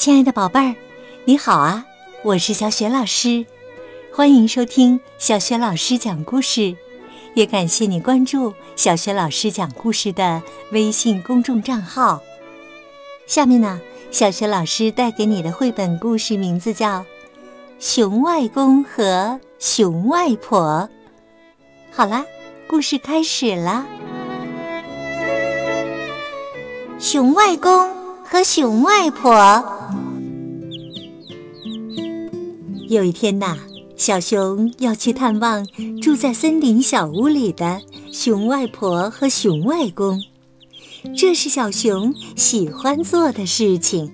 亲爱的宝贝儿，你好啊！我是小雪老师，欢迎收听小雪老师讲故事，也感谢你关注小雪老师讲故事的微信公众账号。下面呢，小雪老师带给你的绘本故事名字叫《熊外公和熊外婆》。好啦，故事开始了。熊外公和熊外婆。有一天呐，小熊要去探望住在森林小屋里的熊外婆和熊外公，这是小熊喜欢做的事情。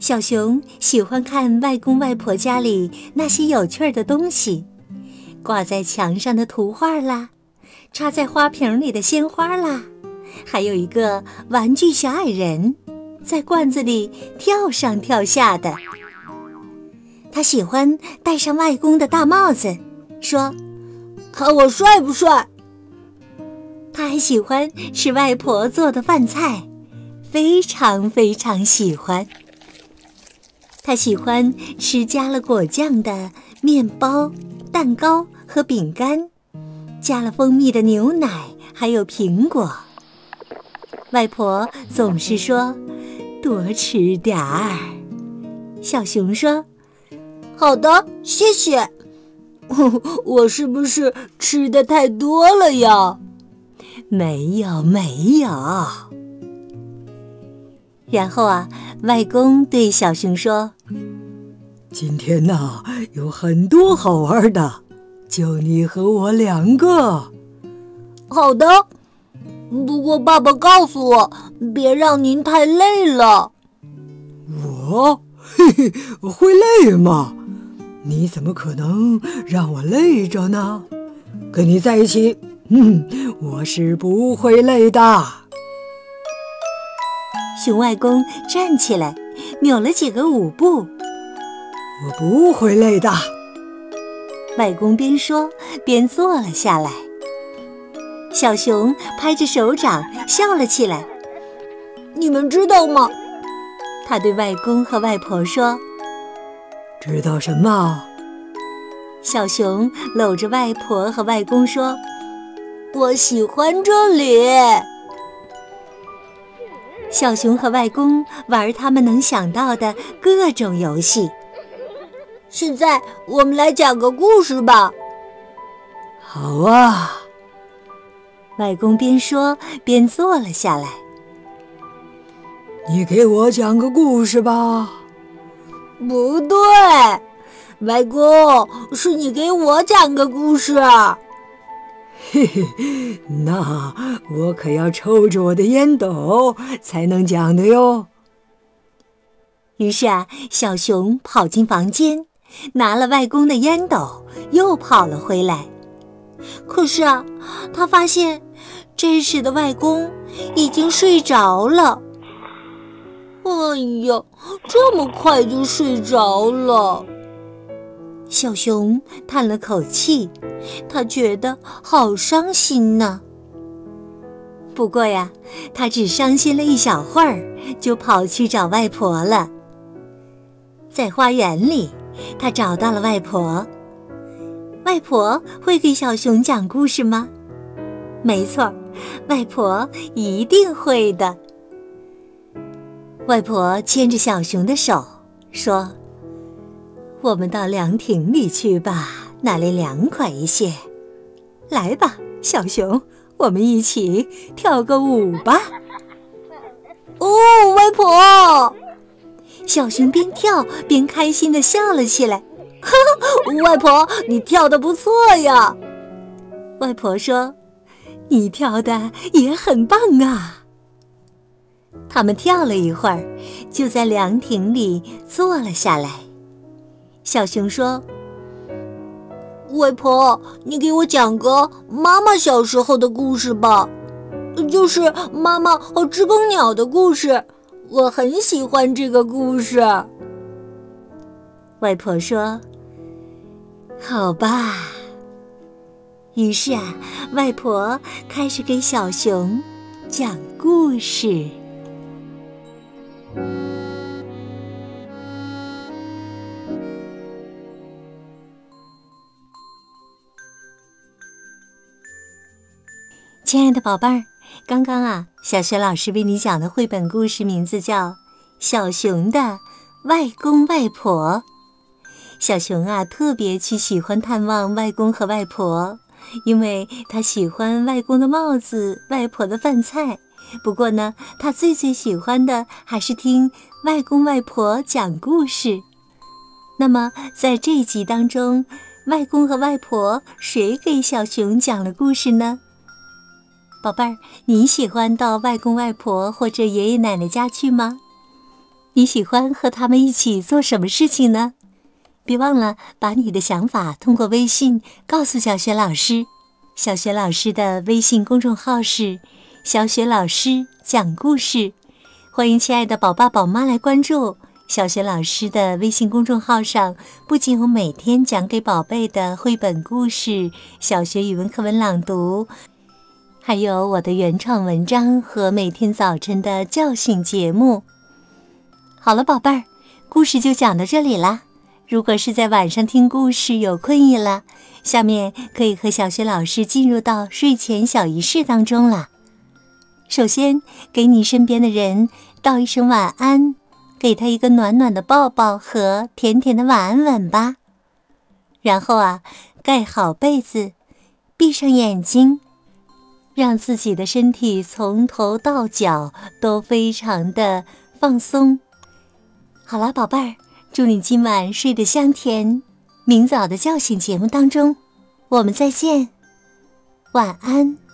小熊喜欢看外公外婆家里那些有趣的东西，挂在墙上的图画啦，插在花瓶里的鲜花啦，还有一个玩具小矮人，在罐子里跳上跳下的。他喜欢戴上外公的大帽子，说：“看我帅不帅？”他还喜欢吃外婆做的饭菜，非常非常喜欢。他喜欢吃加了果酱的面包、蛋糕和饼干，加了蜂蜜的牛奶，还有苹果。外婆总是说：“多吃点儿。”小熊说。好的，谢谢。我是不是吃的太多了呀？没有，没有。然后啊，外公对小熊说：“今天呐，有很多好玩的，就你和我两个。”好的。不过爸爸告诉我，别让您太累了。我，嘿嘿，会累吗？你怎么可能让我累着呢？跟你在一起，嗯，我是不会累的。熊外公站起来，扭了几个舞步。我不会累的。外公边说边坐了下来。小熊拍着手掌笑了起来。你们知道吗？他对外公和外婆说。知道什么？小熊搂着外婆和外公说：“我喜欢这里。”小熊和外公玩他们能想到的各种游戏。现在我们来讲个故事吧。好啊！外公边说边坐了下来。你给我讲个故事吧。不对，外公，是你给我讲个故事。嘿嘿，那我可要抽着我的烟斗才能讲的哟。于是啊，小熊跑进房间，拿了外公的烟斗，又跑了回来。可是啊，他发现真实的外公已经睡着了。哎呀，这么快就睡着了！小熊叹了口气，他觉得好伤心呢。不过呀，他只伤心了一小会儿，就跑去找外婆了。在花园里，他找到了外婆。外婆会给小熊讲故事吗？没错，外婆一定会的。外婆牵着小熊的手说：“我们到凉亭里去吧，那里凉快一些。来吧，小熊，我们一起跳个舞吧。”哦，外婆，小熊边跳边开心的笑了起来。哈哈，外婆，你跳的不错呀。外婆说：“你跳的也很棒啊。”他们跳了一会儿，就在凉亭里坐了下来。小熊说：“外婆，你给我讲个妈妈小时候的故事吧，就是妈妈和知更鸟的故事。我很喜欢这个故事。”外婆说：“好吧。”于是啊，外婆开始给小熊讲故事。亲爱的宝贝儿，刚刚啊，小雪老师为你讲的绘本故事名字叫《小熊的外公外婆》。小熊啊，特别去喜欢探望外公和外婆，因为他喜欢外公的帽子、外婆的饭菜。不过呢，他最最喜欢的还是听外公外婆讲故事。那么，在这集当中，外公和外婆谁给小熊讲了故事呢？宝贝儿，你喜欢到外公外婆或者爷爷奶奶家去吗？你喜欢和他们一起做什么事情呢？别忘了把你的想法通过微信告诉小雪老师。小雪老师的微信公众号是“小雪老师讲故事”，欢迎亲爱的宝爸宝妈来关注。小雪老师的微信公众号上不仅有每天讲给宝贝的绘本故事、小学语文课文朗读。还有我的原创文章和每天早晨的叫醒节目。好了，宝贝儿，故事就讲到这里啦。如果是在晚上听故事有困意了，下面可以和小雪老师进入到睡前小仪式当中了。首先，给你身边的人道一声晚安，给他一个暖暖的抱抱和甜甜的晚安吻吧。然后啊，盖好被子，闭上眼睛。让自己的身体从头到脚都非常的放松。好了，宝贝儿，祝你今晚睡得香甜。明早的叫醒节目当中，我们再见，晚安。